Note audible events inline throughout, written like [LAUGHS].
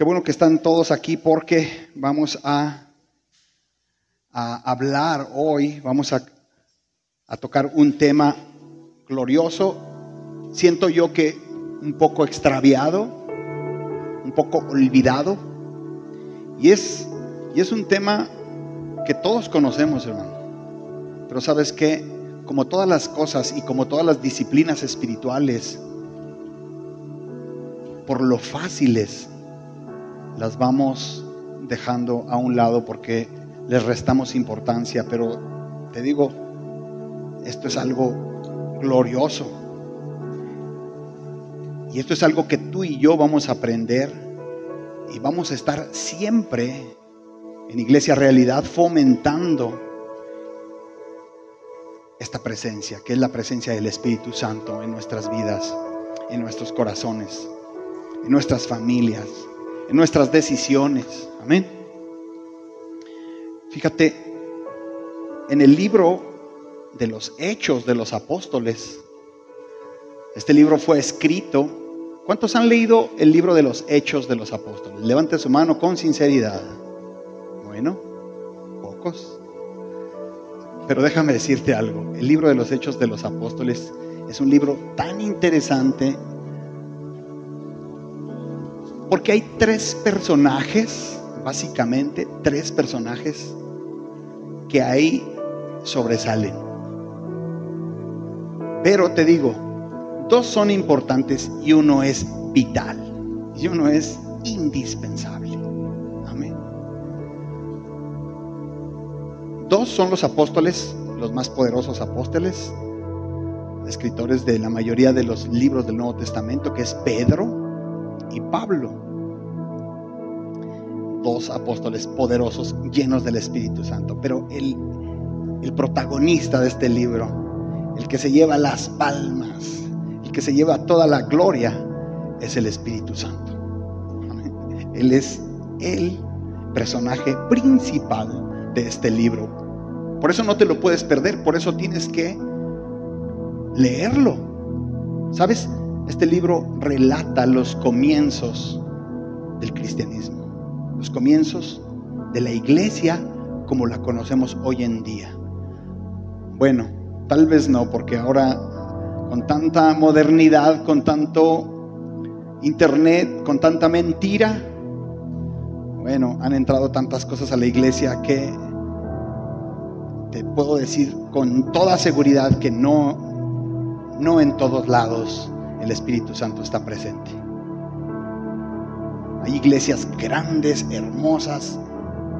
Qué bueno que están todos aquí porque vamos a, hablar hoy, vamos a, a tocar un tema glorioso. Siento yo que un poco extraviado, un poco olvidado. Y es, y es un tema que todos conocemos, hermano. Pero sabes que, como todas las cosas y como todas las disciplinas espirituales, por lo fáciles las vamos dejando a un lado porque les restamos importancia. Pero te digo, esto es algo glorioso. Y esto es algo que tú y yo vamos a aprender y vamos a estar siempre en Iglesia Realidad fomentando esta presencia, que es la presencia del Espíritu Santo en nuestras vidas, en nuestros corazones, en nuestras familias, en nuestras decisiones. Amén. Fíjate, en el libro de los Hechos de los Apóstoles, este libro fue escrito. ¿Cuántos han leído el libro de los Hechos de los Apóstoles? Levante su mano con sinceridad. Bueno, pocos. Pero déjame decirte algo. El libro de los Hechos de los Apóstoles es un libro tan interesante porque hay tres personajes, básicamente tres personajes que ahí sobresalen. Pero te digo, dos son importantes y uno es vital y uno es indispensable. Amén. Dos son los apóstoles, los más poderosos apóstoles, escritores de la mayoría de los libros del Nuevo Testamento, que es Pedro y Pablo. Dos apóstoles poderosos, llenos del Espíritu Santo. Pero el, el protagonista de este libro, el que se lleva las palmas, el que se lleva toda la gloria, es el Espíritu Santo. [LAUGHS] Él es el personaje principal de este libro. Por eso no te lo puedes perder, por eso tienes que leerlo. ¿Sabes? Este libro relata los comienzos del cristianismo, los comienzos de la iglesia como la conocemos hoy en día. Bueno, tal vez no, porque ahora con tanta modernidad, con tanto internet, con tanta mentira, bueno, han entrado tantas cosas a la iglesia que te puedo decir con toda seguridad que no, no en todos lados el Espíritu Santo está presente. Hay iglesias grandes, hermosas.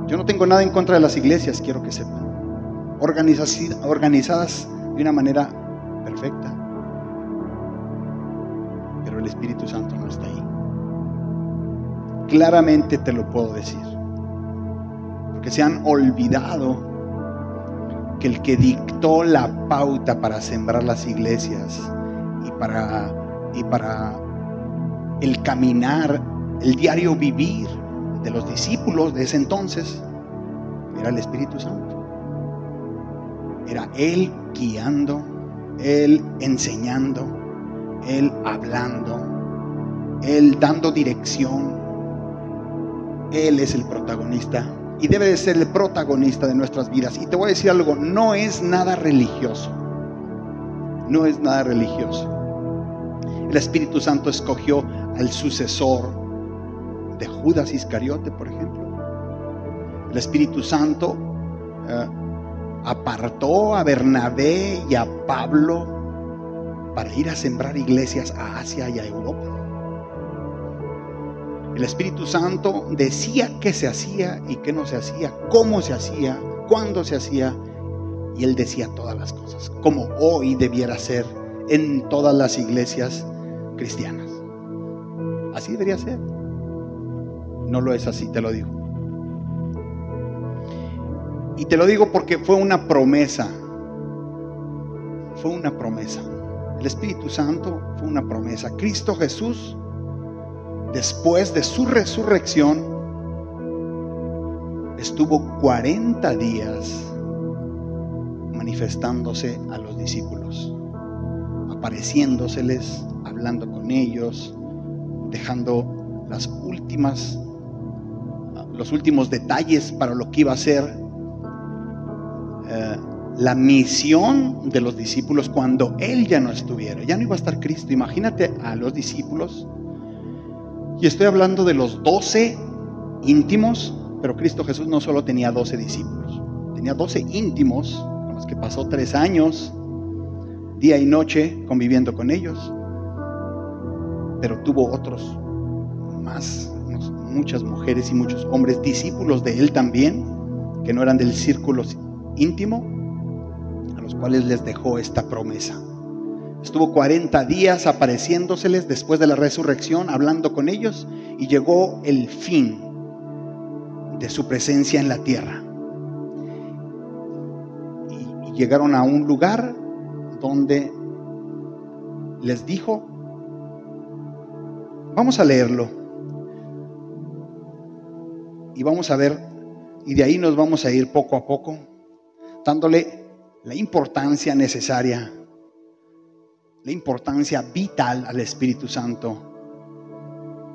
Yo no tengo nada en contra de las iglesias, quiero que sepan. Organizadas de una manera perfecta. Pero el Espíritu Santo no está ahí. Claramente te lo puedo decir. Porque se han olvidado que el que dictó la pauta para sembrar las iglesias y para, y para el caminar, el diario vivir de los discípulos de ese entonces, era el Espíritu Santo. Era Él guiando, Él enseñando, Él hablando, Él dando dirección. Él es el protagonista y debe de ser el protagonista de nuestras vidas. Y te voy a decir algo, no es nada religioso. No es nada religioso. El Espíritu Santo escogió al sucesor de Judas Iscariote, por ejemplo. El Espíritu Santo eh, apartó a Bernabé y a Pablo para ir a sembrar iglesias a Asia y a Europa. El Espíritu Santo decía qué se hacía y qué no se hacía, cómo se hacía, cuándo se hacía, y Él decía todas las cosas, como hoy debiera ser en todas las iglesias cristianas. Así debería ser. No lo es así, te lo digo. Y te lo digo porque fue una promesa. Fue una promesa. El Espíritu Santo fue una promesa. Cristo Jesús, después de su resurrección, estuvo 40 días manifestándose a los discípulos, apareciéndoseles, hablando con ellos, dejando las últimas los últimos detalles para lo que iba a ser eh, la misión de los discípulos cuando Él ya no estuviera. Ya no iba a estar Cristo. Imagínate a los discípulos. Y estoy hablando de los doce íntimos, pero Cristo Jesús no solo tenía doce discípulos, tenía doce íntimos con los que pasó tres años, día y noche, conviviendo con ellos. Pero tuvo otros más, muchas mujeres y muchos hombres, discípulos de Él también, que no eran del círculo íntimo, a los cuales les dejó esta promesa. Estuvo 40 días apareciéndoseles después de la resurrección, hablando con ellos, y llegó el fin de su presencia en la tierra. Y, llegaron a un lugar donde les dijo, vamos a leerlo, y vamos a ver, y de ahí nos vamos a ir poco a poco, dándole la importancia necesaria, la importancia vital al Espíritu Santo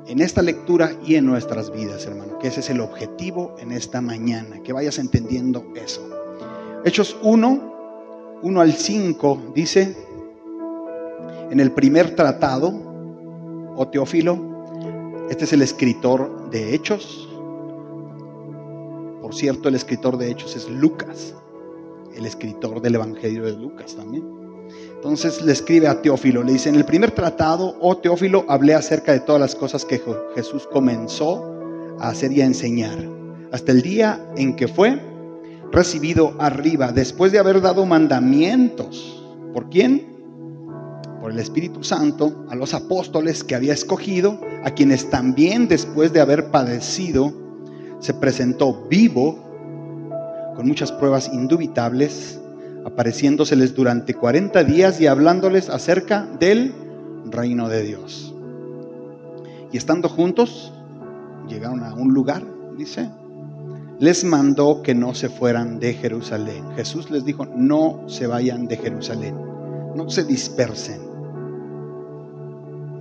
en esta lectura y en nuestras vidas, hermano, que ese es el objetivo en esta mañana, que vayas entendiendo eso. Hechos 1, 1 al 5 dice, en el primer tratado, o Teófilo, este es el escritor de Hechos, por cierto, el escritor de Hechos es Lucas, el escritor del Evangelio de Lucas también. Entonces le escribe a Teófilo, le dice, en el primer tratado, oh Teófilo, hablé acerca de todas las cosas que Jesús comenzó a hacer y a enseñar, hasta el día en que fue recibido arriba, después de haber dado mandamientos. ¿Por quién? Por el Espíritu Santo, a los apóstoles que había escogido, a quienes también después de haber padecido, se presentó vivo, con muchas pruebas indubitables, apareciéndoseles durante 40 días y hablándoles acerca del reino de Dios. Y estando juntos, llegaron a un lugar, dice, les mandó que no se fueran de Jerusalén. Jesús les dijo, no se vayan de Jerusalén, no se dispersen,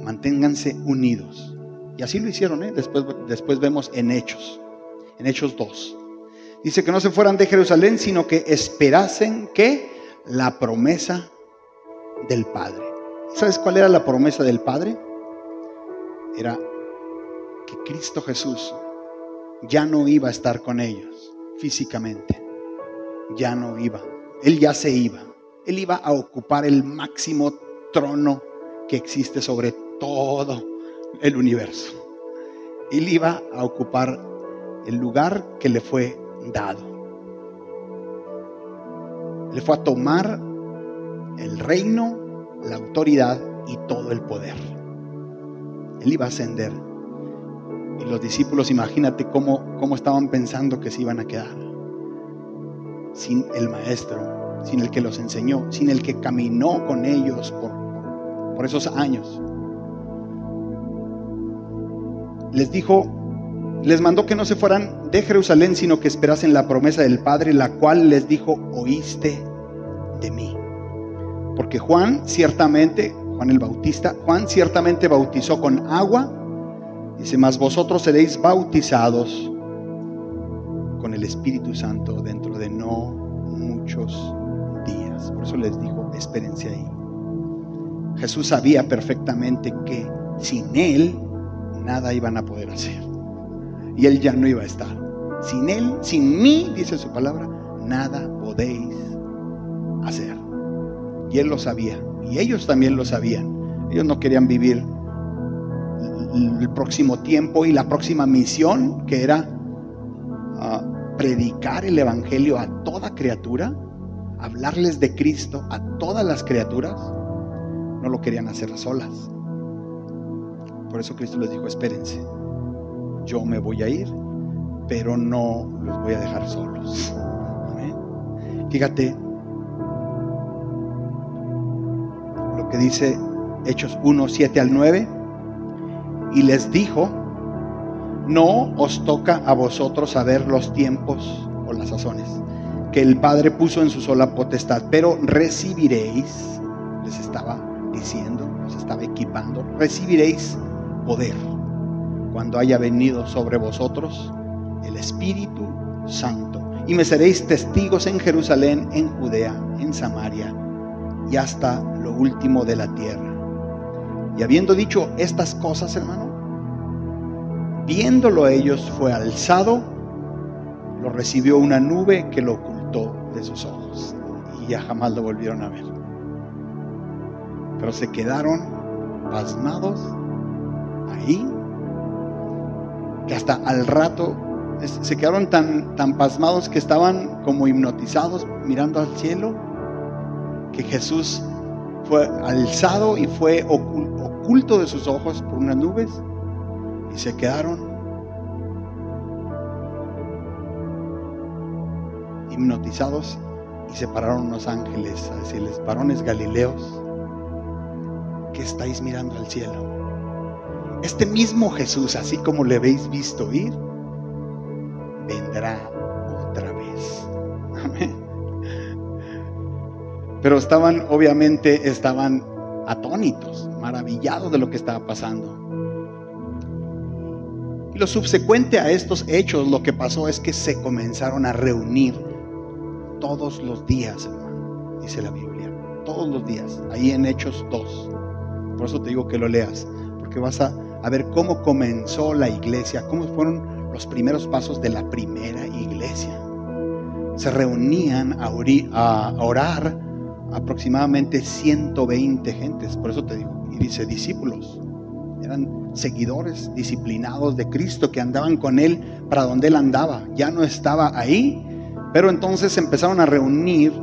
manténganse unidos. Y así lo hicieron, ¿eh? después, después vemos en Hechos en Hechos 2. Dice que no se fueran de Jerusalén, sino que esperasen que la promesa del Padre. ¿Sabes cuál era la promesa del Padre? Era que Cristo Jesús ya no iba a estar con ellos físicamente. Ya no iba. Él ya se iba. Él iba a ocupar el máximo trono que existe sobre todo el universo. Él iba a ocupar el lugar que le fue dado. Le fue a tomar el reino, la autoridad y todo el poder. Él iba a ascender. Y los discípulos, imagínate cómo, cómo estaban pensando que se iban a quedar. Sin el maestro, sin el que los enseñó, sin el que caminó con ellos por, por esos años. Les dijo, les mandó que no se fueran de Jerusalén, sino que esperasen la promesa del Padre, la cual les dijo, oíste de mí. Porque Juan ciertamente, Juan el Bautista, Juan ciertamente bautizó con agua, dice, mas vosotros seréis bautizados con el Espíritu Santo dentro de no muchos días. Por eso les dijo, espérense ahí. Jesús sabía perfectamente que sin Él nada iban a poder hacer y Él ya no iba a estar. Sin Él, sin mí, dice su palabra, nada podéis hacer. Y Él lo sabía, y ellos también lo sabían. Ellos no querían vivir el próximo tiempo y la próxima misión, que era ah, predicar el Evangelio a toda criatura, hablarles de Cristo a todas las criaturas, no lo querían hacer solas. Por eso Cristo les dijo, espérense, yo me voy a ir, pero no los voy a dejar solos. Fíjate lo que dice Hechos 1, 7 al 9. Y les dijo, no os toca a vosotros saber los tiempos o las sazones que el Padre puso en su sola potestad, pero recibiréis, les estaba diciendo, los estaba equipando, recibiréis poder cuando haya venido sobre vosotros el Espíritu Santo. Y me seréis testigos en Jerusalén, en Judea, en Samaria y hasta lo último de la tierra. Y habiendo dicho estas cosas, hermano, viéndolo ellos fue alzado, lo recibió una nube que lo ocultó de sus ojos y ya jamás lo volvieron a ver. Pero se quedaron pasmados ahí que hasta al rato se quedaron tan, tan pasmados que estaban como hipnotizados mirando al cielo, que Jesús fue alzado y fue oculto de sus ojos por unas nubes y se quedaron hipnotizados y se pararon unos ángeles a decirles, varones galileos, que estáis mirando al cielo. Este mismo Jesús, así como le habéis visto ir, vendrá otra vez. Amén. Pero estaban, obviamente, estaban atónitos, maravillados de lo que estaba pasando. Y lo subsecuente a estos hechos, lo que pasó es que se comenzaron a reunir todos los días, hermano, dice la Biblia, todos los días, ahí en Hechos 2. Por eso te digo que lo leas, porque vas a, a ver cómo comenzó la iglesia, cómo fueron los primeros pasos de la primera iglesia. Se reunían a, orar aproximadamente 120 gentes, por eso te digo, y dice discípulos, eran seguidores disciplinados de Cristo que andaban con Él para donde Él andaba, ya no estaba ahí, pero entonces empezaron a reunir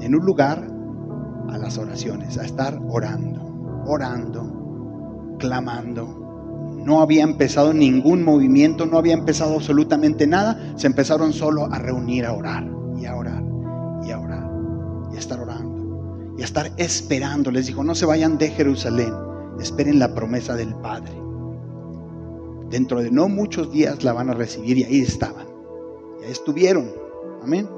en un lugar a las oraciones, a estar orando, orando, clamando, no había empezado ningún movimiento, no había empezado absolutamente nada. Se empezaron solo a reunir, a orar y a orar y a orar y a estar orando y a estar esperando. Les dijo, no se vayan de Jerusalén, esperen la promesa del Padre. Dentro de no muchos días la van a recibir y ahí estaban. Y ahí estuvieron. Amén.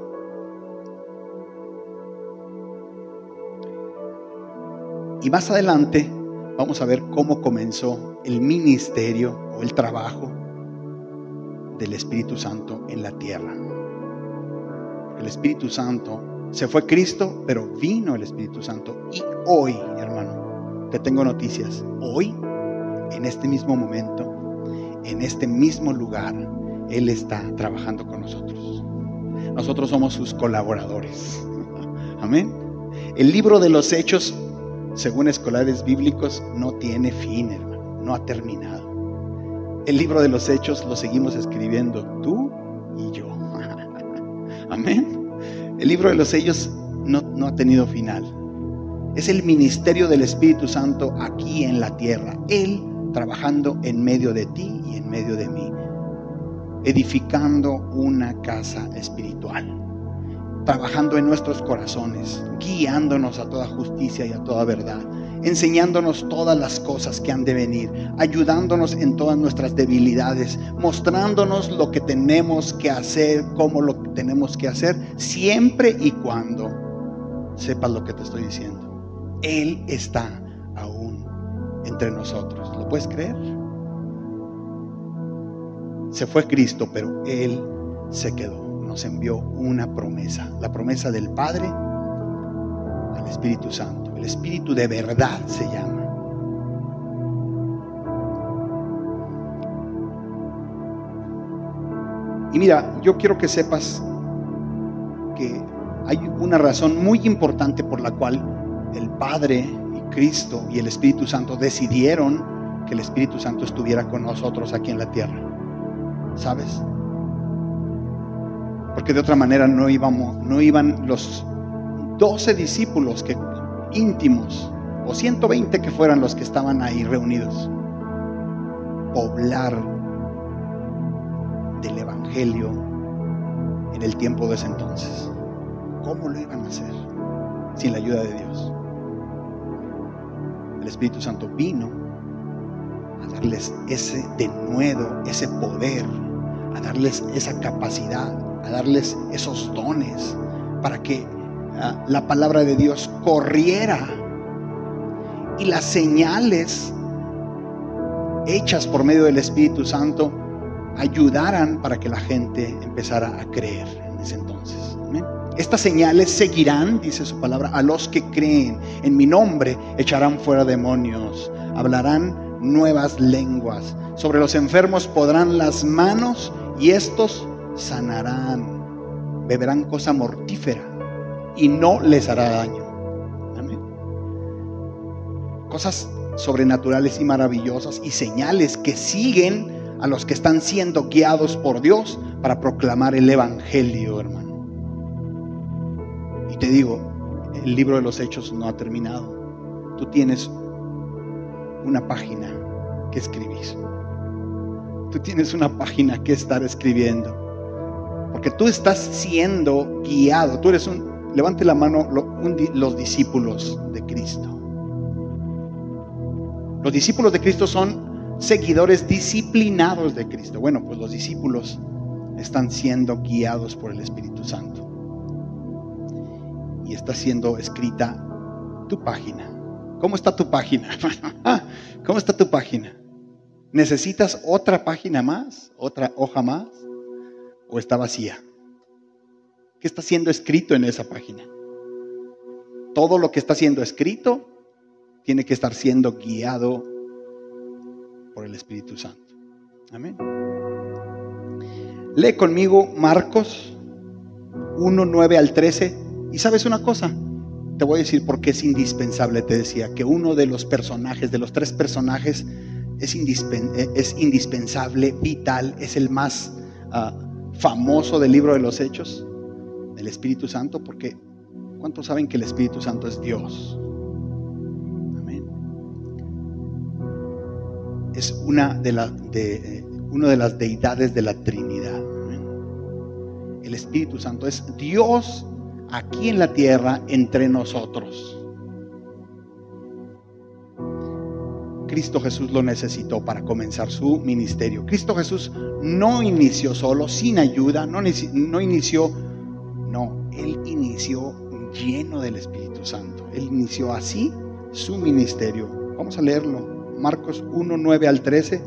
Y más adelante vamos a ver cómo comenzó el ministerio o el trabajo del Espíritu Santo en la tierra. El Espíritu Santo se fue Cristo, pero vino el Espíritu Santo. Y hoy, hermano, te tengo noticias. Hoy, en este mismo momento, en este mismo lugar, Él está trabajando con nosotros. Nosotros somos sus colaboradores. [LAUGHS] Amén. El libro de los Hechos según escolares bíblicos, no tiene fin, hermano, no ha terminado. El libro de los hechos lo seguimos escribiendo tú y yo. [LAUGHS] Amén. El libro de los hechos no, no ha tenido final. Es el ministerio del Espíritu Santo aquí en la tierra. Él trabajando en medio de ti y en medio de mí. Edificando una casa espiritual trabajando en nuestros corazones, guiándonos a toda justicia y a toda verdad, enseñándonos todas las cosas que han de venir, ayudándonos en todas nuestras debilidades, mostrándonos lo que tenemos que hacer, cómo lo tenemos que hacer, siempre y cuando sepas lo que te estoy diciendo. Él está aún entre nosotros. ¿Lo puedes creer? Se fue Cristo, pero Él se quedó nos envió una promesa, la promesa del Padre al Espíritu Santo. El Espíritu de verdad se llama. Y mira, yo quiero que sepas que hay una razón muy importante por la cual el Padre y Cristo y el Espíritu Santo decidieron que el Espíritu Santo estuviera con nosotros aquí en la tierra. ¿Sabes? Porque de otra manera no íbamos, no iban los 12 discípulos que, íntimos, o 120 que fueran los que estaban ahí reunidos, poblar del Evangelio en el tiempo de ese entonces. ¿Cómo lo iban a hacer sin la ayuda de Dios? El Espíritu Santo vino a darles ese denuedo, ese poder, a darles esa capacidad a darles esos dones para que ah, la palabra de Dios corriera y las señales hechas por medio del Espíritu Santo ayudaran para que la gente empezara a creer en ese entonces. Estas señales seguirán, dice su palabra, a los que creen. En mi nombre echarán fuera demonios, hablarán nuevas lenguas. Sobre los enfermos podrán las manos y estos sanarán. Beberán cosa mortífera y no les hará daño. Amén. Cosas sobrenaturales y maravillosas y señales que siguen a los que están siendo guiados por Dios para proclamar el Evangelio, hermano. Y te digo, el libro de los hechos no ha terminado. Tú tienes una página que escribir. Tú tienes una página que estar escribiendo. Porque tú estás siendo guiado. Tú eres un, levante la mano los discípulos de Cristo. Los discípulos de Cristo son seguidores disciplinados de Cristo. Bueno, pues los discípulos están siendo guiados por el Espíritu Santo. Y está siendo escrita tu página. ¿Cómo está tu página? [LAUGHS] ¿Cómo está tu página? ¿Necesitas otra página más? ¿Otra hoja más? ¿O está vacía? ¿Qué está siendo escrito en esa página? Todo lo que está siendo escrito tiene que estar siendo guiado por el Espíritu Santo. Amén. Lee conmigo Marcos 1, 9 al 13. Y sabes una cosa, te voy a decir por qué es indispensable. Te decía que uno de los personajes, de los tres personajes, es, indispensable, vital, es el más ah, famoso del libro de los Hechos, el Espíritu Santo, porque ¿cuántos saben que el Espíritu Santo es Dios? es una de, de, una de las deidades de la Trinidad. El Espíritu Santo es Dios aquí en la tierra entre nosotros. Cristo Jesús lo necesitó para comenzar su ministerio. Cristo Jesús no inició solo, sin ayuda, no, inició, no, Él inició lleno del Espíritu Santo. Él inició así su ministerio. Vamos a leerlo. Marcos 1, 9 al 13.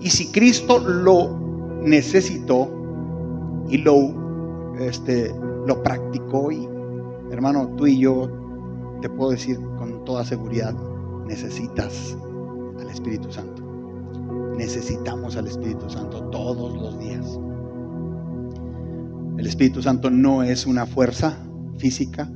Y si Cristo lo necesitó y lo, este, lo practicó, y hermano, tú y yo te puedo decir con toda seguridad, necesitas al Espíritu Santo. Necesitamos al Espíritu Santo todos los días. El Espíritu Santo no es una fuerza física,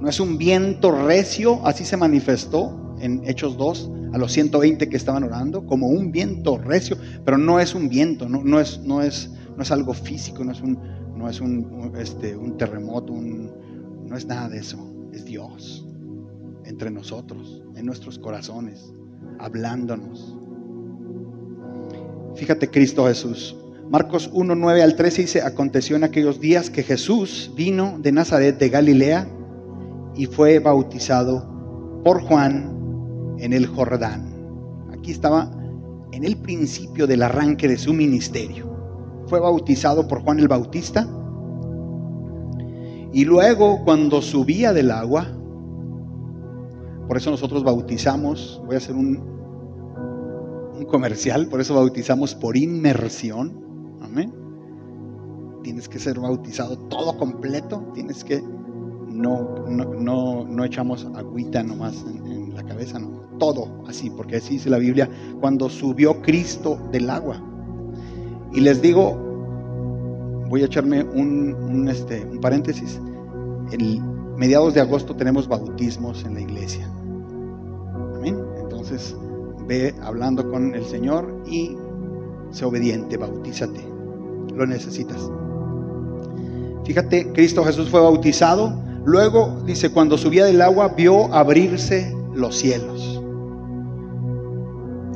no es un viento recio, así se manifestó en Hechos 2, a los 120 que estaban orando, como un viento recio, pero no es un viento, no, no, es, no, es, no es algo físico, no es un, no es un, este, un terremoto, no es nada de eso, es Dios entre nosotros, en nuestros corazones, hablándonos. Fíjate Cristo Jesús. Marcos 1, 9 al 13 dice, aconteció en aquellos días que Jesús vino de Nazaret de Galilea y fue bautizado por Juan en el Jordán. Aquí estaba en el principio del arranque de su ministerio. Fue bautizado por Juan el Bautista. Y luego cuando subía del agua, por eso nosotros bautizamos, voy a hacer un, un comercial, por eso bautizamos por inmersión. Amén. Tienes que ser bautizado todo completo, tienes que no, no, no, echamos agüita nomás en, la cabeza, no todo así, porque así dice la Biblia, cuando subió Cristo del agua. Y les digo, voy a echarme un, este, un paréntesis, en mediados de agosto tenemos bautismos en la iglesia. Entonces, ve hablando con el Señor y sé obediente, bautízate. Lo necesitas. Fíjate, Cristo Jesús fue bautizado. Luego dice, cuando subía del agua, vio abrirse los cielos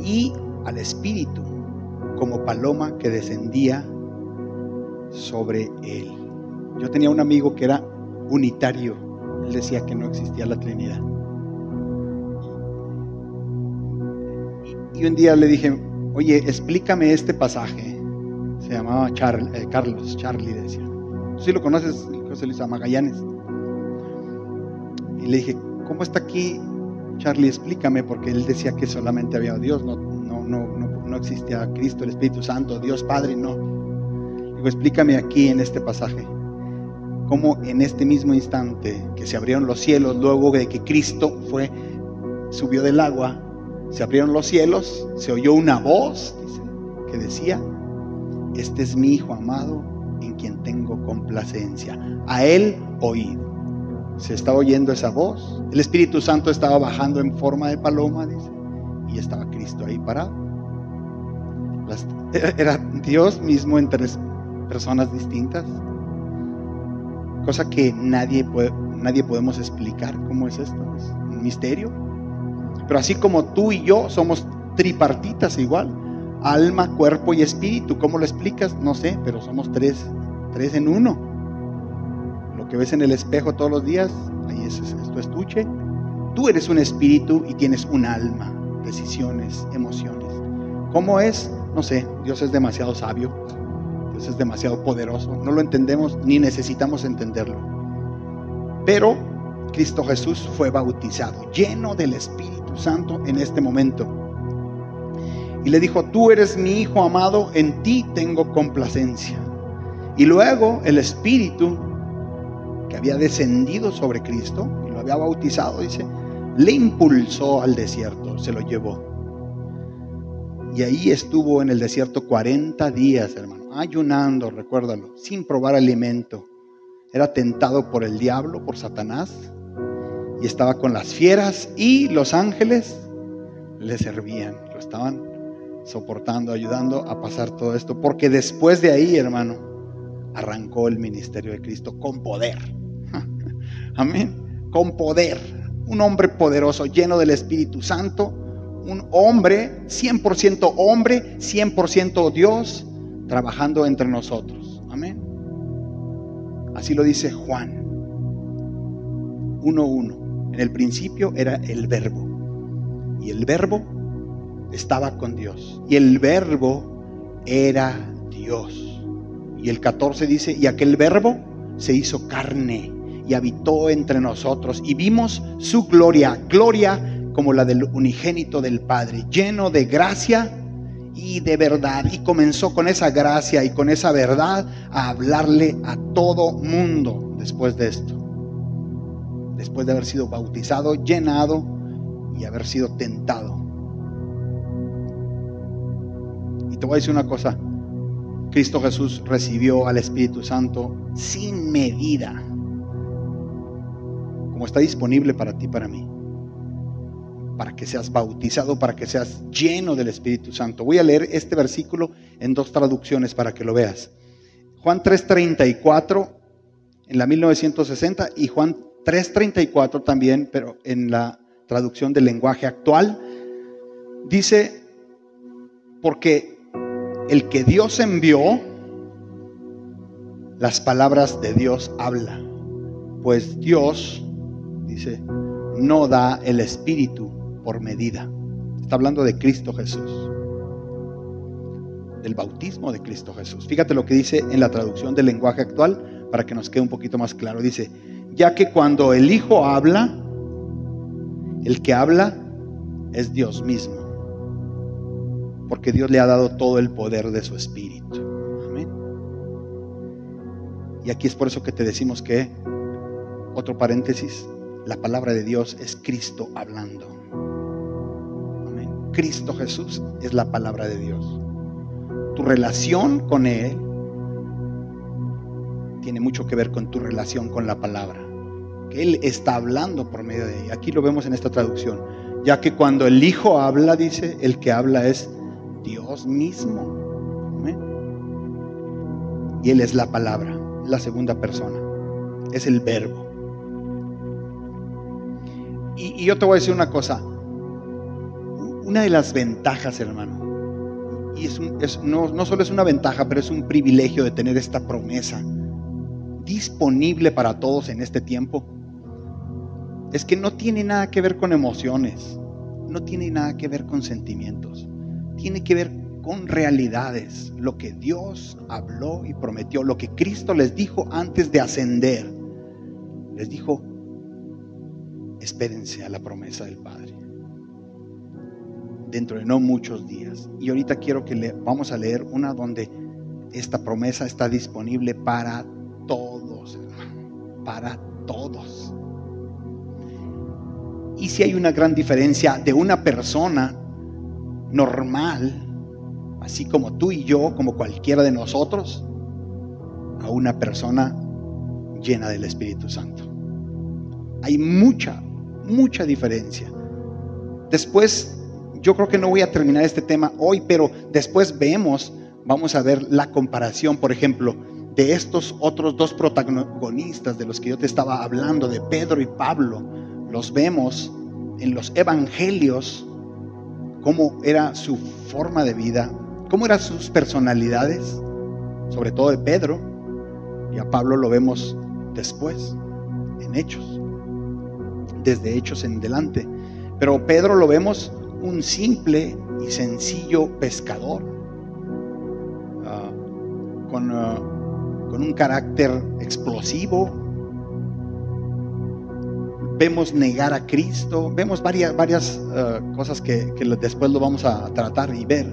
y al Espíritu como paloma que descendía sobre él. Yo tenía un amigo que era unitario, él decía que no existía la Trinidad. Y un día le dije, oye, explícame este pasaje. Se llamaba eh, Carlos, Charlie decía. Si lo conoces, José Luis Magallanes. Y le dije, ¿cómo está aquí Charlie, explícame, porque él decía que solamente había Dios, no, no, no, no existía Cristo, el Espíritu Santo, Dios Padre, no. Digo, explícame aquí en este pasaje, cómo en este mismo instante que se abrieron los cielos, luego de que Cristo fue, subió del agua, se abrieron los cielos, se oyó una voz que decía, este es mi Hijo amado en quien tengo complacencia. A Él oíd. Se estaba oyendo esa voz. El Espíritu Santo estaba bajando en forma de paloma, dice, y estaba Cristo ahí parado. era Dios mismo en tres personas distintas. Cosa que nadie, puede, nadie podemos explicar cómo es esto. Es un misterio. Pero así como tú y yo somos tripartitas igual, alma, cuerpo y espíritu. ¿Cómo lo explicas? No sé, pero somos tres, tres en uno. Lo que ves en el espejo todos los días, ahí es, es tu estuche. Tú eres un espíritu y tienes un alma, decisiones, emociones. ¿Cómo es? No sé, Dios es demasiado sabio, Dios es demasiado poderoso, no lo entendemos ni necesitamos entenderlo. Pero Cristo Jesús fue bautizado, lleno del Espíritu Santo en este momento. Y le dijo, tú eres mi Hijo amado, en ti tengo complacencia. Y luego el Espíritu que había descendido sobre Cristo y lo había bautizado, dice, le impulsó al desierto, se lo llevó. Y ahí estuvo en el desierto 40 días, hermano, ayunando, recuérdalo, sin probar alimento. Era tentado por el diablo, por Satanás, y estaba con las fieras y los ángeles le servían, lo estaban soportando, ayudando a pasar todo esto, porque después de ahí, hermano, arrancó el ministerio de Cristo con poder. [LAUGHS] Amén, con poder. Un hombre poderoso, lleno del Espíritu Santo, un hombre, 100% hombre, 100% Dios, trabajando entre nosotros. Amén. Así lo dice Juan 1.1. En el principio era el verbo. Y el verbo estaba con Dios. Y el verbo era Dios. Y el 14 dice, y aquel verbo se hizo carne y habitó entre nosotros. Y vimos su gloria, gloria como la del unigénito del Padre, lleno de gracia y de verdad. Y comenzó con esa gracia y con esa verdad a hablarle a todo mundo después de esto después de haber sido bautizado, llenado y haber sido tentado. Y te voy a decir una cosa, Cristo Jesús recibió al Espíritu Santo sin medida, como está disponible para ti, para mí, para que seas bautizado, para que seas lleno del Espíritu Santo. Voy a leer este versículo en dos traducciones para que lo veas. Juan 3:34 en la 1960 y Juan 3.34 también, pero en la traducción del lenguaje actual, dice, porque el que Dios envió, las palabras de Dios habla, pues Dios, dice, no da el Espíritu por medida. Está hablando de Cristo Jesús, del bautismo de Cristo Jesús. Fíjate lo que dice en la traducción del lenguaje actual para que nos quede un poquito más claro. Dice, ya que cuando el Hijo habla, el que habla es Dios mismo, porque Dios le ha dado todo el poder de su Espíritu. Amén. Y aquí es por eso que te decimos que, otro paréntesis, la palabra de Dios es Cristo hablando. Amén. Cristo Jesús es la palabra de Dios. Tu relación con Él tiene mucho que ver con tu relación con la palabra. Que Él está hablando por medio de ella. Aquí lo vemos en esta traducción. Ya que cuando el Hijo habla, dice, el que habla es Dios mismo. Y Él es la palabra, la segunda persona. Es el verbo. Y, yo te voy a decir una cosa. Una de las ventajas, hermano, y es, no, no solo es una ventaja, pero es un privilegio de tener esta promesa disponible para todos en este tiempo es que no tiene nada que ver con emociones, no tiene nada que ver con sentimientos, tiene que ver con realidades, lo que Dios habló y prometió, lo que Cristo les dijo antes de ascender. Les dijo, espérense a la promesa del Padre. dentro de no muchos días. Y ahorita quiero que le, vamos a leer una donde esta promesa está disponible para todos, para todos. Y si hay una gran diferencia de una persona normal, así como tú y yo, como cualquiera de nosotros, a una persona llena del Espíritu Santo. Hay mucha, mucha diferencia. Después, yo creo que no voy a terminar este tema hoy, pero después vemos, vamos a ver la comparación, por ejemplo, de estos otros dos protagonistas de los que yo te estaba hablando, de Pedro y Pablo. Los vemos en los evangelios, cómo era su forma de vida, cómo eran sus personalidades, sobre todo de Pedro, y a Pablo lo vemos después, en Hechos, desde Hechos en delante. Pero Pedro lo vemos un simple y sencillo pescador, ah, con, ah, con un carácter explosivo. Vemos negar a Cristo, vemos varias, varias ah, cosas que, después lo vamos a tratar y ver.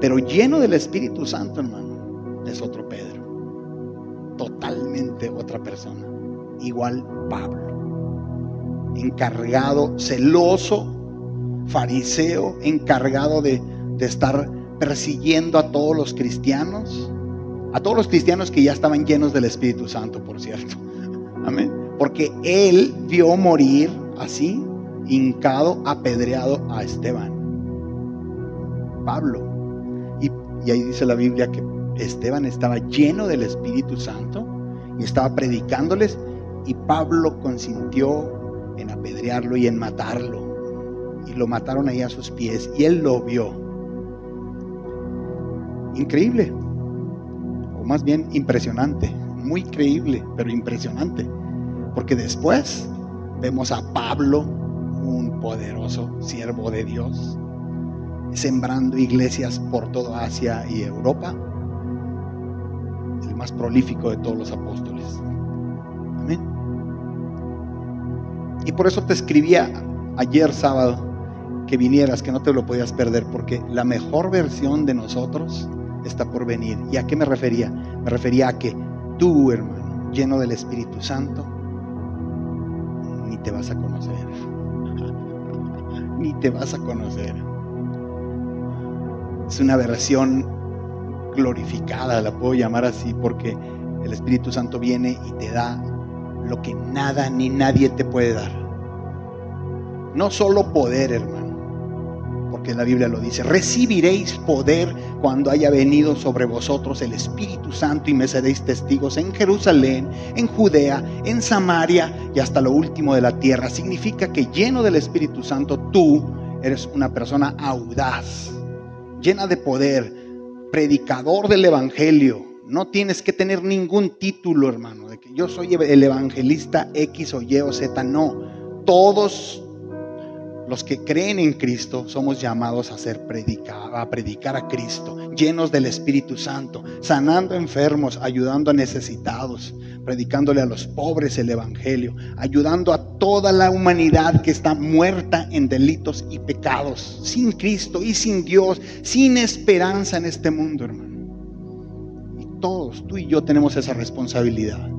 Pero lleno del Espíritu Santo, hermano, es otro Pedro totalmente otra persona. Igual Pablo, encargado, celoso, fariseo, encargado de estar persiguiendo a todos los cristianos, a todos los cristianos que ya estaban llenos del Espíritu Santo, por cierto. [LAUGHS] Amén. Porque él vio morir así, hincado, apedreado a Esteban. Pablo. Y, ahí dice la Biblia que Esteban estaba lleno del Espíritu Santo y estaba predicándoles y Pablo consintió en apedrearlo y en matarlo. Y lo mataron ahí a sus pies y él lo vio. Increíble, más bien impresionante, muy creíble, pero impresionante. Porque después vemos a Pablo, un poderoso siervo de Dios, sembrando iglesias por toda Asia y Europa el más prolífico de todos los apóstoles. Amén. Y por eso te escribía ayer sábado que vinieras, que no te lo podías perder, porque la mejor versión de nosotros está por venir. ¿Y a qué me refería? Me refería a que tú, hermano, lleno del Espíritu Santo, ni te vas a conocer. [LAUGHS] ni te vas a conocer. Es una versión glorificada, la puedo llamar así, porque el Espíritu Santo viene y te da lo que nada ni nadie te puede dar. No solo poder, hermano, porque la Biblia lo dice, recibiréis poder cuando haya venido sobre vosotros el Espíritu Santo y me seréis testigos en Jerusalén, en Judea, en Samaria y hasta lo último de la tierra. Significa que lleno del Espíritu Santo tú eres una persona audaz, llena de poder, predicador del Evangelio. No tienes que tener ningún título, hermano, de que yo soy el evangelista X o Y o Z. No, todos los que creen en Cristo somos llamados a ser predicar, a predicar a Cristo, llenos del Espíritu Santo, sanando enfermos, ayudando a necesitados, predicándole a los pobres el Evangelio, ayudando a toda la humanidad que está muerta en delitos y pecados, sin Cristo y sin Dios, sin esperanza en este mundo, hermano. Y todos, tú y yo tenemos esa responsabilidad.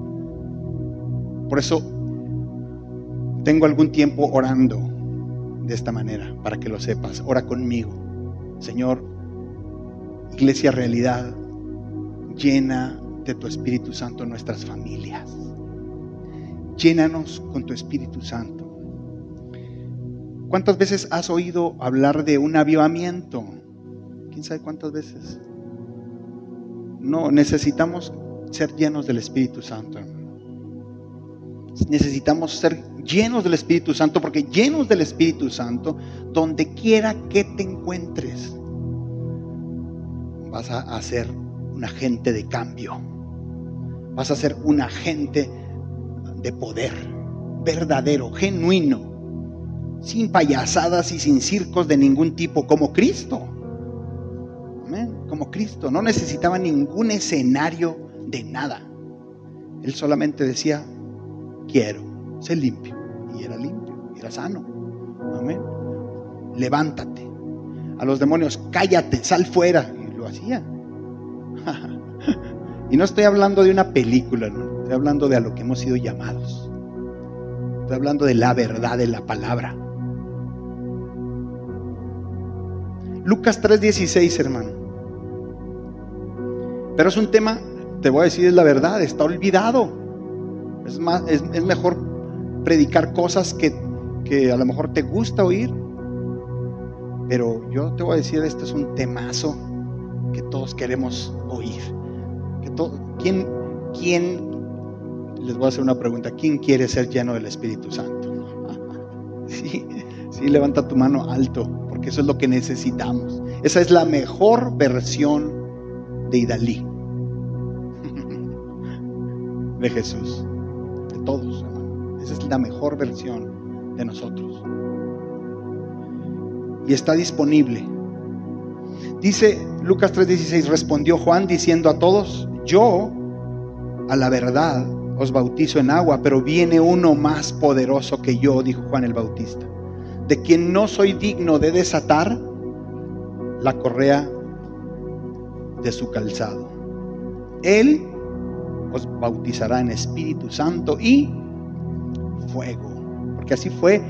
Por eso tengo algún tiempo orando de esta manera, para que lo sepas. Ora conmigo. Señor, Iglesia Realidad, llena de tu Espíritu Santo nuestras familias. Llénanos con tu Espíritu Santo. ¿Cuántas veces has oído hablar de un avivamiento? ¿Quién sabe cuántas veces? No, necesitamos ser llenos del Espíritu Santo. Necesitamos ser llenos del Espíritu Santo, porque llenos del Espíritu Santo, donde quiera que te encuentres, vas a ser un agente de cambio. Vas a ser un agente de poder, verdadero, genuino, sin payasadas y sin circos de ningún tipo, como Cristo. Como Cristo. No necesitaba ningún escenario de nada. Él solamente decía, quiero, sé limpio. Y era limpio, era sano. Amén. Levántate. a los demonios, cállate, sal fuera. Y lo hacía. [LAUGHS] y no estoy hablando de una película, estoy hablando de a lo que hemos sido llamados. Estoy hablando de la verdad de la palabra. Lucas 3:16, hermano. Pero es un tema, te voy a decir, es la verdad, está olvidado. Es, más, es, mejor predicar cosas que, que a lo mejor te gusta oír. Pero yo te voy a decir, este es un temazo que todos queremos oír. ¿quién, ¿Quién, les voy a hacer una pregunta, ¿quién quiere ser lleno del Espíritu Santo? [LAUGHS] sí, sí, levanta tu mano alto, porque eso es lo que necesitamos. Esa es la mejor versión de Idalí, [LAUGHS] de Jesús, todos. Esa es la mejor versión de nosotros. Y está disponible. Dice Lucas 3:16, respondió Juan diciendo a todos, yo a la verdad os bautizo en agua, pero viene uno más poderoso que yo, dijo Juan el Bautista, de quien no soy digno de desatar la correa de su calzado. Él os bautizará en Espíritu Santo y fuego, porque así fue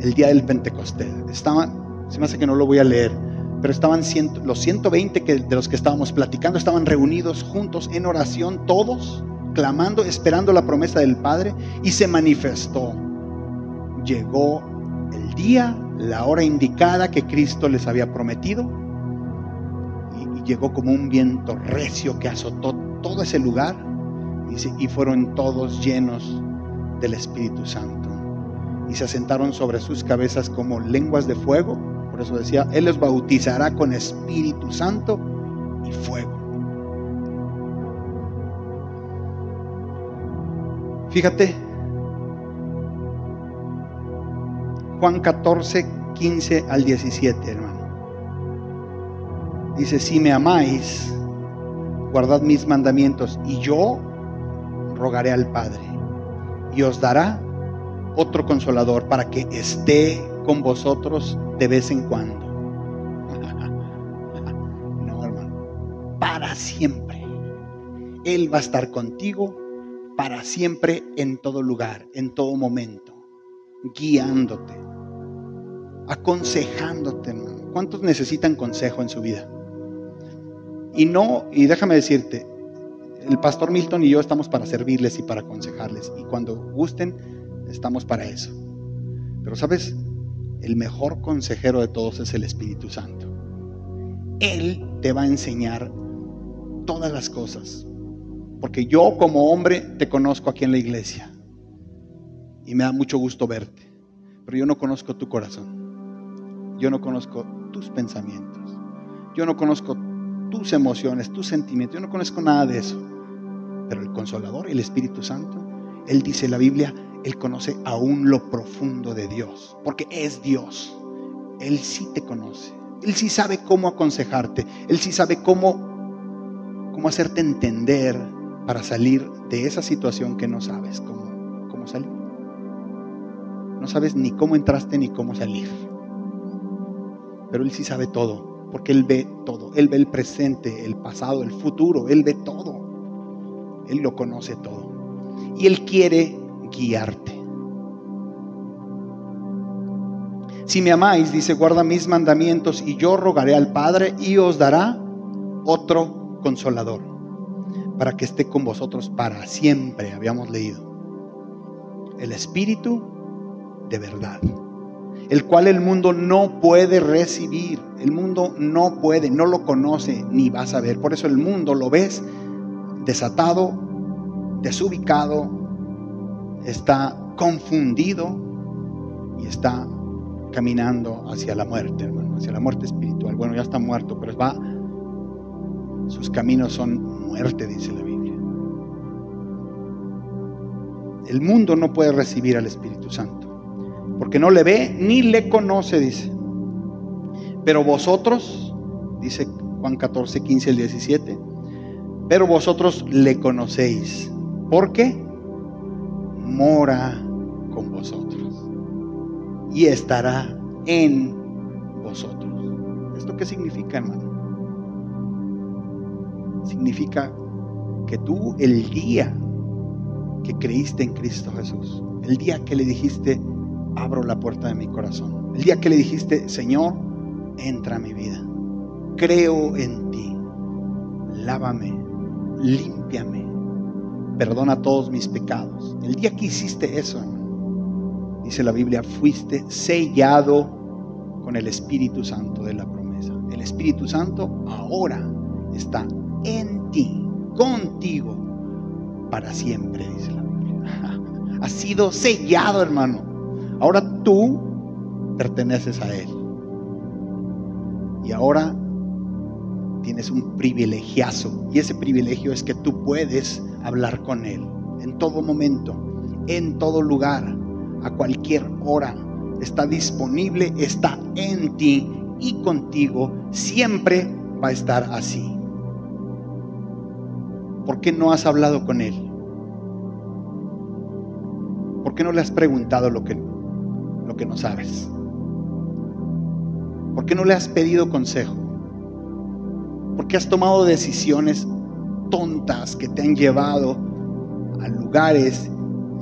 el día del Pentecostés. Estaban, se me hace que no lo voy a leer, pero estaban los 120 que, de los que estábamos platicando, estaban reunidos juntos en oración, todos clamando, esperando la promesa del Padre, y se manifestó. Llegó el día, la hora indicada que Cristo les había prometido, y, llegó como un viento recio que azotó todo ese lugar, y, y fueron todos llenos del Espíritu Santo. Y se asentaron sobre sus cabezas como lenguas de fuego. Por eso decía, Él los bautizará con Espíritu Santo y fuego. Fíjate, Juan 14, 15 al 17, hermano. Dice, si me amáis, guardad mis mandamientos y yo rogaré al Padre y os dará otro consolador para que esté con vosotros de vez en cuando. [LAUGHS] No, hermano, para siempre. Él va a estar contigo para siempre en todo lugar, en todo momento, guiándote, aconsejándote, ¿Cuántos necesitan consejo en su vida? Y no, y déjame decirte, el pastor Milton y yo estamos para servirles y para aconsejarles. Y cuando gusten, estamos para eso. Pero sabes, el mejor consejero de todos es el Espíritu Santo. Él te va a enseñar todas las cosas. Porque yo como hombre te conozco aquí en la iglesia. Y me da mucho gusto verte. Pero yo no conozco tu corazón. Yo no conozco tus pensamientos. Yo no conozco tus emociones, tus sentimientos. Yo no conozco nada de eso. Pero el consolador, el Espíritu Santo, Él dice la Biblia, Él conoce aún lo profundo de Dios. Porque es Dios. Él sí te conoce. Él sí sabe cómo aconsejarte. Él sí sabe cómo, cómo hacerte entender para salir de esa situación que no sabes cómo, cómo salir. No sabes ni cómo entraste ni cómo salir. Pero Él sí sabe todo, porque Él ve todo. Él ve el presente, el pasado, el futuro. Él ve todo. Él lo conoce todo. Y Él quiere guiarte. Si me amáis, dice, guarda mis mandamientos y yo rogaré al Padre y os dará otro consolador para que esté con vosotros para siempre, habíamos leído. El Espíritu de verdad, el cual el mundo no puede recibir, el mundo no puede, no lo conoce ni va a saber. Por eso el mundo lo ves desatado, desubicado, está confundido y está caminando hacia la muerte, hermano, hacia la muerte espiritual. Bueno, ya está muerto, pero va, sus caminos son muerte, dice la Biblia. El mundo no puede recibir al Espíritu Santo, porque no le ve ni le conoce, dice. Pero vosotros, dice Juan 14, 15 al 17, pero vosotros le conocéis, porque mora con vosotros y estará en vosotros. ¿Esto qué significa, hermano? Significa que tú el día que creíste en Cristo Jesús, el día que le dijiste, abro la puerta de mi corazón, el día que le dijiste, Señor, entra a mi vida, creo en ti, lávame, límpiame, perdona todos mis pecados. El día que hiciste eso, dice la Biblia, fuiste sellado con el Espíritu Santo de la promesa. El Espíritu Santo ahora está en ti, contigo, para siempre, dice la Biblia. [LAUGHS] Ha sido sellado, hermano. Ahora tú perteneces a Él. Y ahora tienes un privilegiazo. Y ese privilegio es que tú puedes hablar con Él en todo momento, en todo lugar, a cualquier hora. Está disponible, está en ti y contigo. Siempre va a estar así. ¿Por qué no has hablado con Él? ¿Por qué no le has preguntado lo que, lo que no sabes? ¿Por qué no le has pedido consejo? ¿Por qué has tomado decisiones tontas que te han llevado a lugares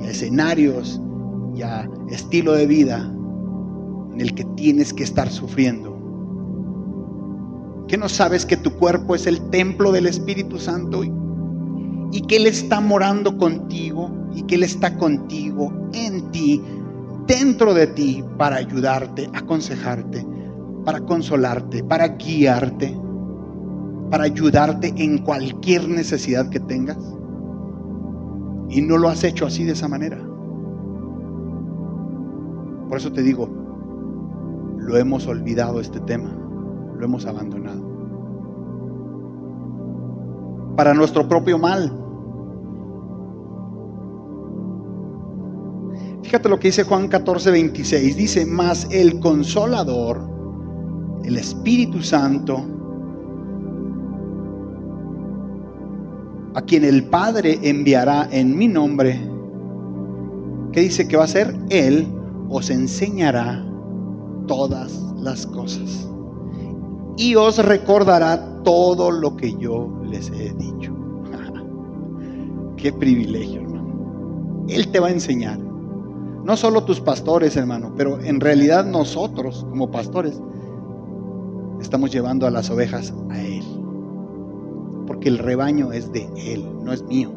y a escenarios y a estilo de vida en el que tienes que estar sufriendo? ¿Qué no sabes que tu cuerpo es el templo del Espíritu Santo y que Él está morando contigo y que Él está contigo en ti, dentro de ti, para ayudarte, aconsejarte, para consolarte, para guiarte? Para ayudarte en cualquier necesidad que tengas. Y no lo has hecho así de esa manera. Por eso te digo, lo hemos olvidado este tema, lo hemos abandonado. Para nuestro propio mal. Fíjate lo que dice Juan 14, 26. Dice, más el consolador, el Espíritu Santo, a quien el Padre enviará en mi nombre, ¿qué dice que va a ser? Él os enseñará todas las cosas y os recordará todo lo que yo les he dicho. [LAUGHS] Qué privilegio, hermano. Él te va a enseñar. No solo tus pastores, hermano, pero en realidad nosotros como pastores estamos llevando a las ovejas a Él porque el rebaño es de Él, no es mío,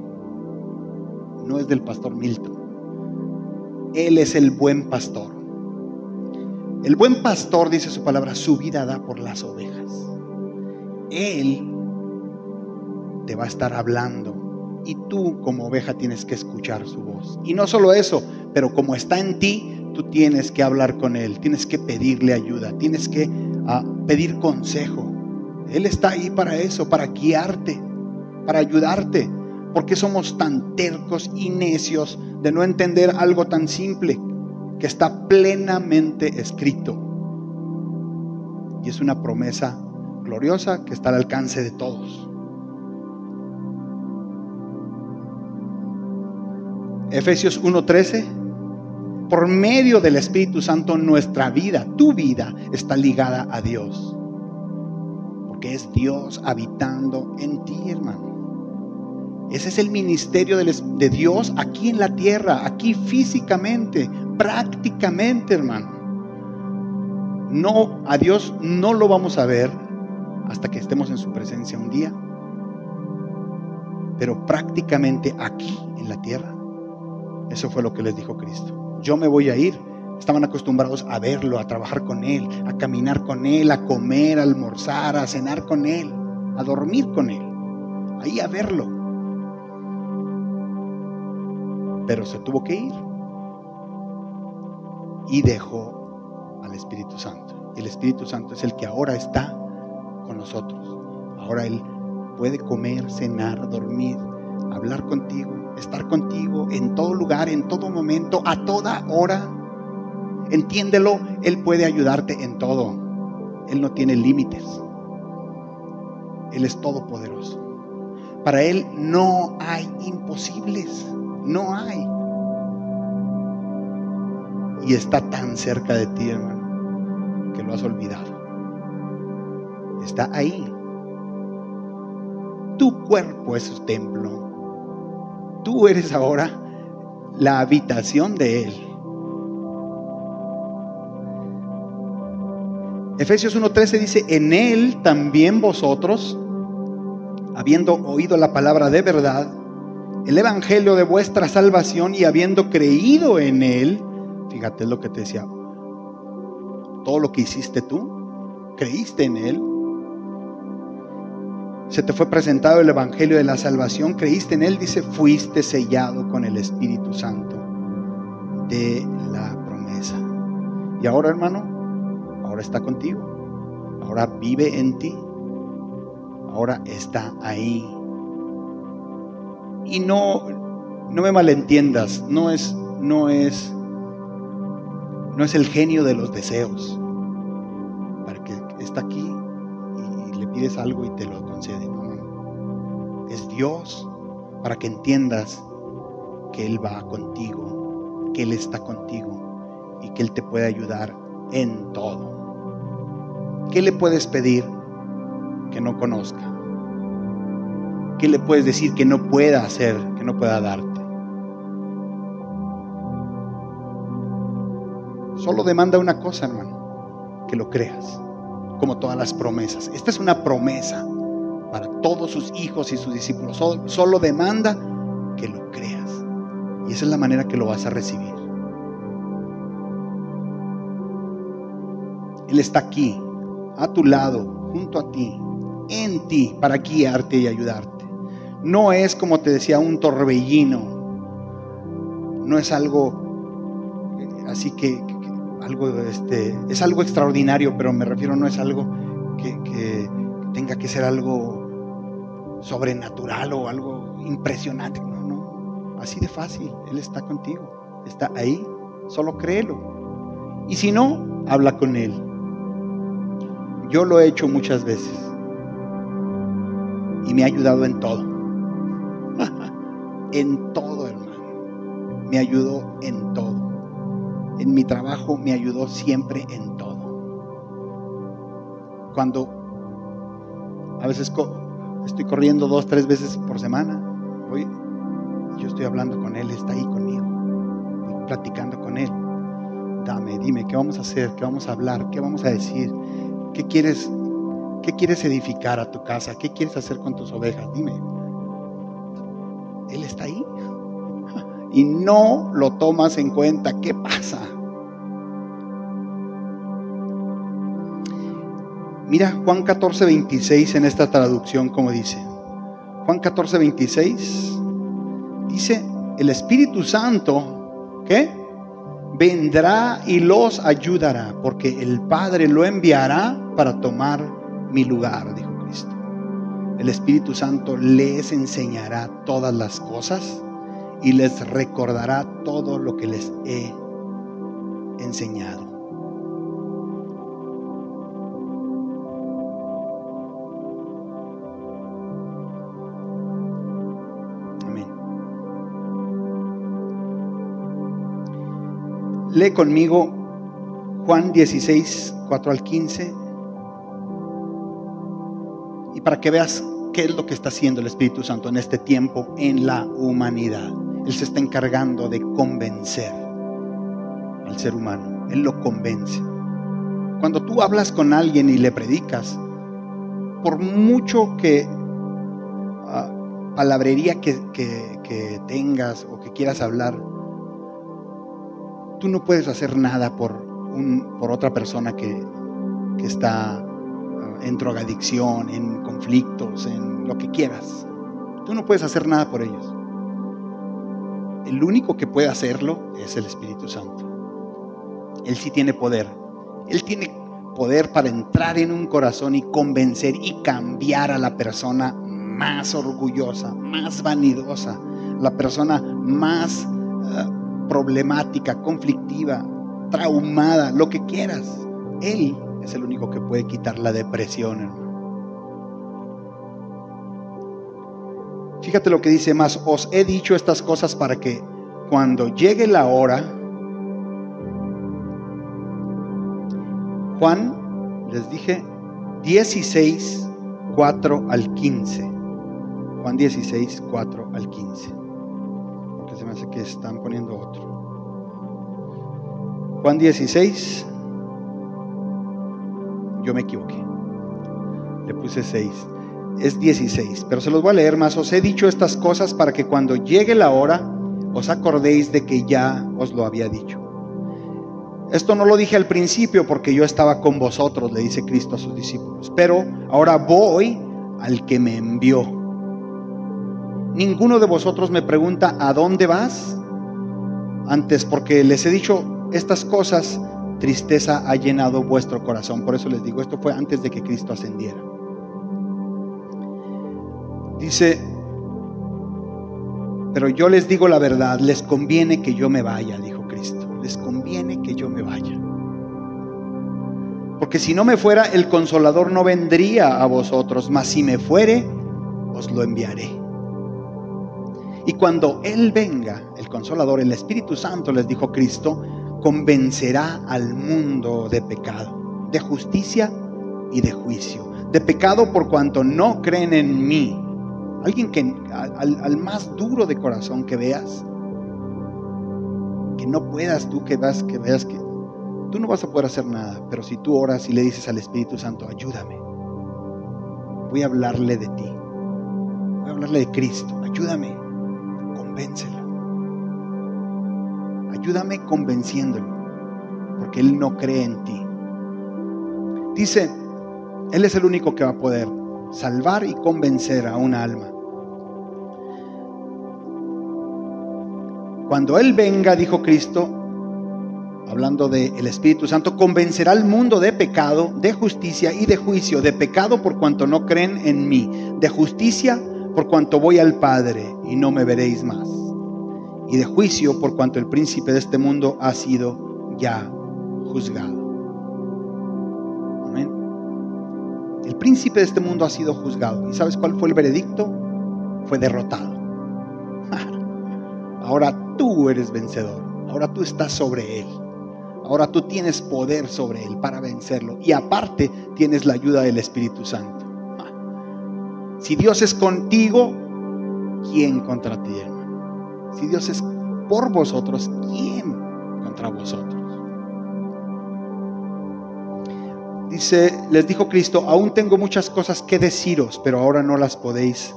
no es del pastor Milton. Él es el buen pastor. El buen pastor, dice su palabra, su vida da por las ovejas. Él te va a estar hablando y tú como oveja tienes que escuchar su voz. Y no solo eso, pero como está en ti, tú tienes que hablar con Él, tienes que pedirle ayuda, tienes que ah, pedir consejo. Él está ahí para eso, para guiarte, para ayudarte. porque somos tan tercos y necios de no entender algo tan simple que está plenamente escrito? Y es una promesa gloriosa que está al alcance de todos. Efesios 1:13, por medio del Espíritu Santo nuestra vida, tu vida, está ligada a Dios es Dios habitando en ti, hermano. Ese es el ministerio de Dios aquí en la tierra, aquí físicamente, prácticamente, hermano. No, a Dios no lo vamos a ver hasta que estemos en su presencia un día. Pero prácticamente aquí en la tierra, eso fue lo que les dijo Cristo. Yo me voy a ir, Estaban acostumbrados a verlo, a trabajar con Él, a caminar con Él, a comer, a almorzar, a cenar con Él, a dormir con Él, ahí a verlo. Pero se tuvo que ir y dejó al Espíritu Santo. El Espíritu Santo es el que ahora está con nosotros. Ahora Él puede comer, cenar, dormir, hablar contigo, estar contigo en todo lugar, en todo momento, a toda hora Entiéndelo, Él puede ayudarte en todo. Él no tiene límites. Él es todopoderoso. Para Él no hay imposibles. No hay. Y está tan cerca de ti, hermano, que lo has olvidado. está ahí. Tu cuerpo es su templo. Tú eres ahora la habitación de Él. Efesios 1.13 dice, en Él también vosotros, habiendo oído la palabra de verdad, el evangelio de vuestra salvación y habiendo creído en Él, fíjate lo que te decía, todo lo que hiciste tú, creíste en Él, se te fue presentado el Evangelio de la Salvación, creíste en Él, dice, fuiste sellado con el Espíritu Santo de la promesa. Y ahora, hermano, ahora está contigo, ahora vive en ti, ahora está ahí. Y no, no me malentiendas, no es, no es, no es el genio de los deseos, para que está aquí y le pides algo y te lo concede. Es Dios para que entiendas que Él va contigo, que Él está contigo y que Él te puede ayudar en todo. ¿Qué le puedes pedir que no conozca? ¿Qué le puedes decir que no pueda hacer, que no pueda darte? Solo demanda una cosa, hermano, que lo creas, como todas las promesas. Esta es una promesa para todos sus hijos y sus discípulos. Solo, demanda que lo creas. Y esa es la manera que lo vas a recibir. Él está aquí, a tu lado, junto a ti, en ti, para guiarte y ayudarte. No es, como te decía, un torbellino. No es algo eh, así que, algo, este, es algo extraordinario, pero me refiero, no es algo que tenga que ser algo sobrenatural o algo impresionante. No, no, así de fácil. Él está contigo, está ahí, solo créelo. Y si no, habla con Él. Yo lo he hecho muchas veces y me ha ayudado en todo. [LAUGHS] en todo, hermano. Me ayudó en todo. En mi trabajo me ayudó siempre en todo. Cuando a veces Estoy corriendo dos, tres veces por semana. Hoy yo estoy hablando con Él, está ahí conmigo. Platicando con Él. Dame, dime, ¿qué vamos a hacer? ¿Qué vamos a hablar? ¿Qué vamos a decir? ¿Qué quieres, qué quieres edificar a tu casa? ¿Qué quieres hacer con tus ovejas? Dime. Él está ahí. [LAUGHS] Y no lo tomas en cuenta. ¿Qué pasa? Mira Juan 14, 26 en esta traducción como dice. Juan 14, 26 dice, el Espíritu Santo, ¿qué? Vendrá y los ayudará, porque el Padre lo enviará para tomar mi lugar, dijo Cristo. El Espíritu Santo les enseñará todas las cosas y les recordará todo lo que les he enseñado. Conmigo Juan 16, 4 al 15. Y para que veas qué es lo que está haciendo el Espíritu Santo en este tiempo en la humanidad. Él se está encargando de convencer al ser humano. Él lo convence. Cuando tú hablas con alguien y le predicas, por mucho que uh, palabrería que tengas o que quieras hablar, tú no puedes hacer nada por, un, por otra persona que, que está uh, en drogadicción, en conflictos, en lo que quieras. Tú no puedes hacer nada por ellos. El único que puede hacerlo es el Espíritu Santo. Él sí tiene poder. Él tiene poder para entrar en un corazón y convencer y cambiar a la persona más orgullosa, más vanidosa, la persona más uh, problemática, conflictiva, traumada, lo que quieras. Él es el único que puede quitar la depresión, Fíjate lo que dice más, os he dicho estas cosas para que cuando llegue la hora, Juan, les dije, 16, 4 al 15. Juan 16, 4 al 15. Se me hace que están poniendo otro. Juan 16, yo me equivoqué. Le puse 6. Es 16, pero se los voy a leer más. Os he dicho estas cosas para que cuando llegue la hora os acordéis de que ya os lo había dicho. Esto no lo dije al principio porque yo estaba con vosotros, le dice Cristo a sus discípulos. Pero ahora voy al que me envió. Ninguno de vosotros me pregunta, ¿a dónde vas? Antes, porque les he dicho estas cosas, tristeza ha llenado vuestro corazón. Por eso les digo, esto fue antes de que Cristo ascendiera. Dice, pero yo les digo la verdad, les conviene que yo me vaya, dijo Cristo, les conviene que yo me vaya. Porque si no me fuera, el consolador no vendría a vosotros, mas si me fuere, os lo enviaré. Y cuando Él venga, el consolador, el Espíritu Santo, les dijo Cristo, convencerá al mundo de pecado, de justicia y de juicio. De pecado por cuanto no creen en mí. Alguien que al, más duro de corazón que veas, que no puedas tú que vas, que veas que tú no vas a poder hacer nada, pero si tú oras y le dices al Espíritu Santo, ayúdame, voy a hablarle de ti, voy a hablarle de Cristo, ayúdame, convéncelo. Ayúdame convenciéndolo, porque Él no cree en ti. Dice, Él es el único que va a poder salvar y convencer a una alma. Cuando Él venga, dijo Cristo, hablando del Espíritu Santo, convencerá al mundo de pecado, de justicia y de juicio, de pecado por cuanto no creen en mí, de justicia por cuanto voy al Padre y no me veréis más y de juicio por cuanto el príncipe de este mundo ha sido ya juzgado. Amén. El príncipe de este mundo ha sido juzgado. ¿Y sabes cuál fue el veredicto? Fue derrotado. [LAUGHS] Ahora tú eres vencedor. Ahora tú estás sobre él. Ahora tú tienes poder sobre él para vencerlo. Y aparte tienes la ayuda del Espíritu Santo. Si Dios es contigo, ¿quién contra ti, si Dios es por vosotros, ¿quién contra vosotros? Dice, les dijo Cristo, aún tengo muchas cosas que deciros, pero ahora no las podéis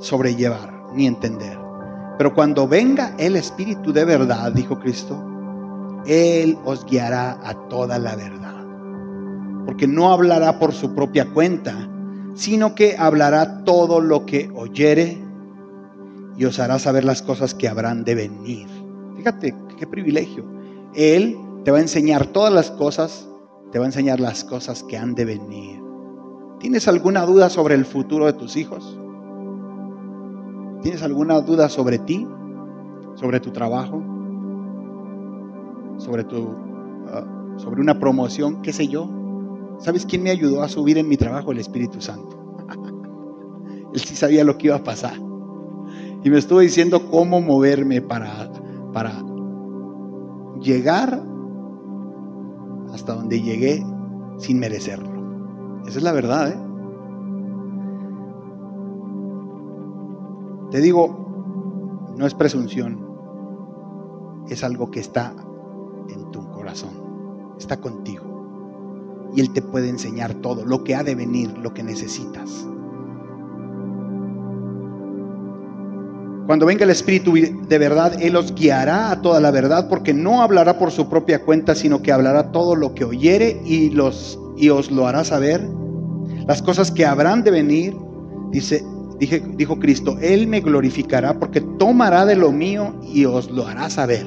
sobrellevar ni entender. Pero cuando venga el Espíritu de verdad, dijo Cristo, Él os guiará a toda la verdad. Porque no hablará por su propia cuenta, sino que hablará todo lo que oyere y os hará saber las cosas que habrán de venir. Fíjate qué privilegio. Él te va a enseñar todas las cosas, te va a enseñar las cosas que han de venir. ¿Tienes alguna duda sobre el futuro de tus hijos? ¿Tienes alguna duda sobre ti? ¿Sobre tu trabajo? ¿Sobre tu ah, sobre una promoción, qué sé yo? ¿Sabes quién me ayudó a subir en mi trabajo? El Espíritu Santo. [LAUGHS] Él sí sabía lo que iba a pasar. Y me estuvo diciendo cómo moverme para, para llegar hasta donde llegué sin merecerlo. Esa es la verdad. ¿eh? Te digo, no es presunción, es algo que está en tu corazón, está contigo. Y Él te puede enseñar todo, lo que ha de venir, lo que necesitas. Cuando venga el Espíritu de verdad, Él os guiará a toda la verdad, porque no hablará por su propia cuenta, sino que hablará todo lo que oyere y, los, y os lo hará saber. Las cosas que habrán de venir, dice, dijo Cristo, Él me glorificará porque tomará de lo mío y os lo hará saber.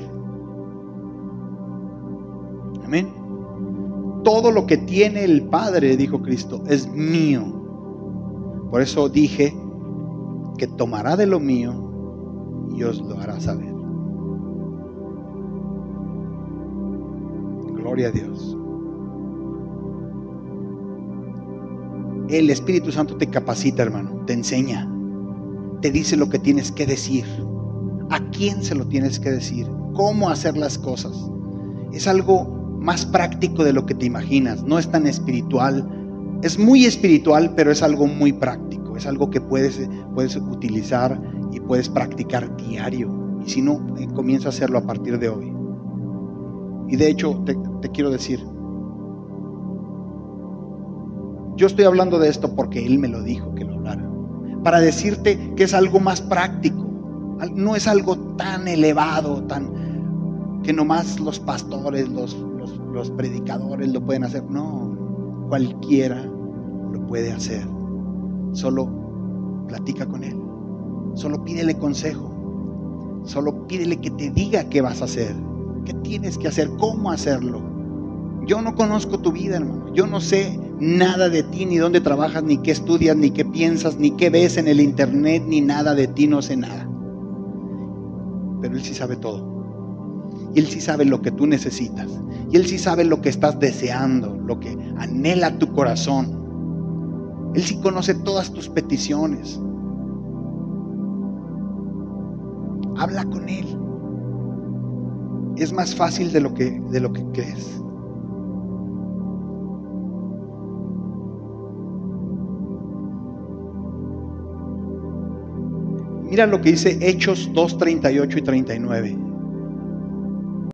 Amén. Todo lo que tiene el Padre, dijo Cristo, es mío. Por eso dije que tomará de lo mío Dios lo hará saber. Gloria a Dios. El Espíritu Santo te capacita, hermano, te enseña, te dice lo que tienes que decir, a quién se lo tienes que decir, cómo hacer las cosas. Es algo más práctico de lo que te imaginas, no es tan espiritual Es muy espiritual, pero es algo muy práctico. Es algo que puedes, puedes utilizar y puedes practicar diario. Y si no, eh, comienza a hacerlo a partir de hoy. Y de hecho, te, te quiero decir, yo estoy hablando de esto porque Él me lo dijo que lo hablara. Para decirte que es algo más práctico. No es algo tan elevado, tan que nomás los pastores, los, los, los predicadores lo pueden hacer. No, cualquiera lo puede hacer. Solo platica con Él. Solo pídele consejo. Solo pídele que te diga qué vas a hacer, qué tienes que hacer, cómo hacerlo. Yo no conozco tu vida, hermano. Yo no sé nada de ti, ni dónde trabajas, ni qué estudias, ni qué piensas, ni qué ves en el internet, ni nada de ti, no sé nada. Pero Él sí sabe todo. Él sí sabe lo que tú necesitas. Y Él sí sabe lo que estás deseando, lo que anhela tu corazón. Él sí conoce todas tus peticiones. Habla con Él. Es más fácil de lo que, de lo que crees. Mira lo que dice Hechos 2, 38 y 39.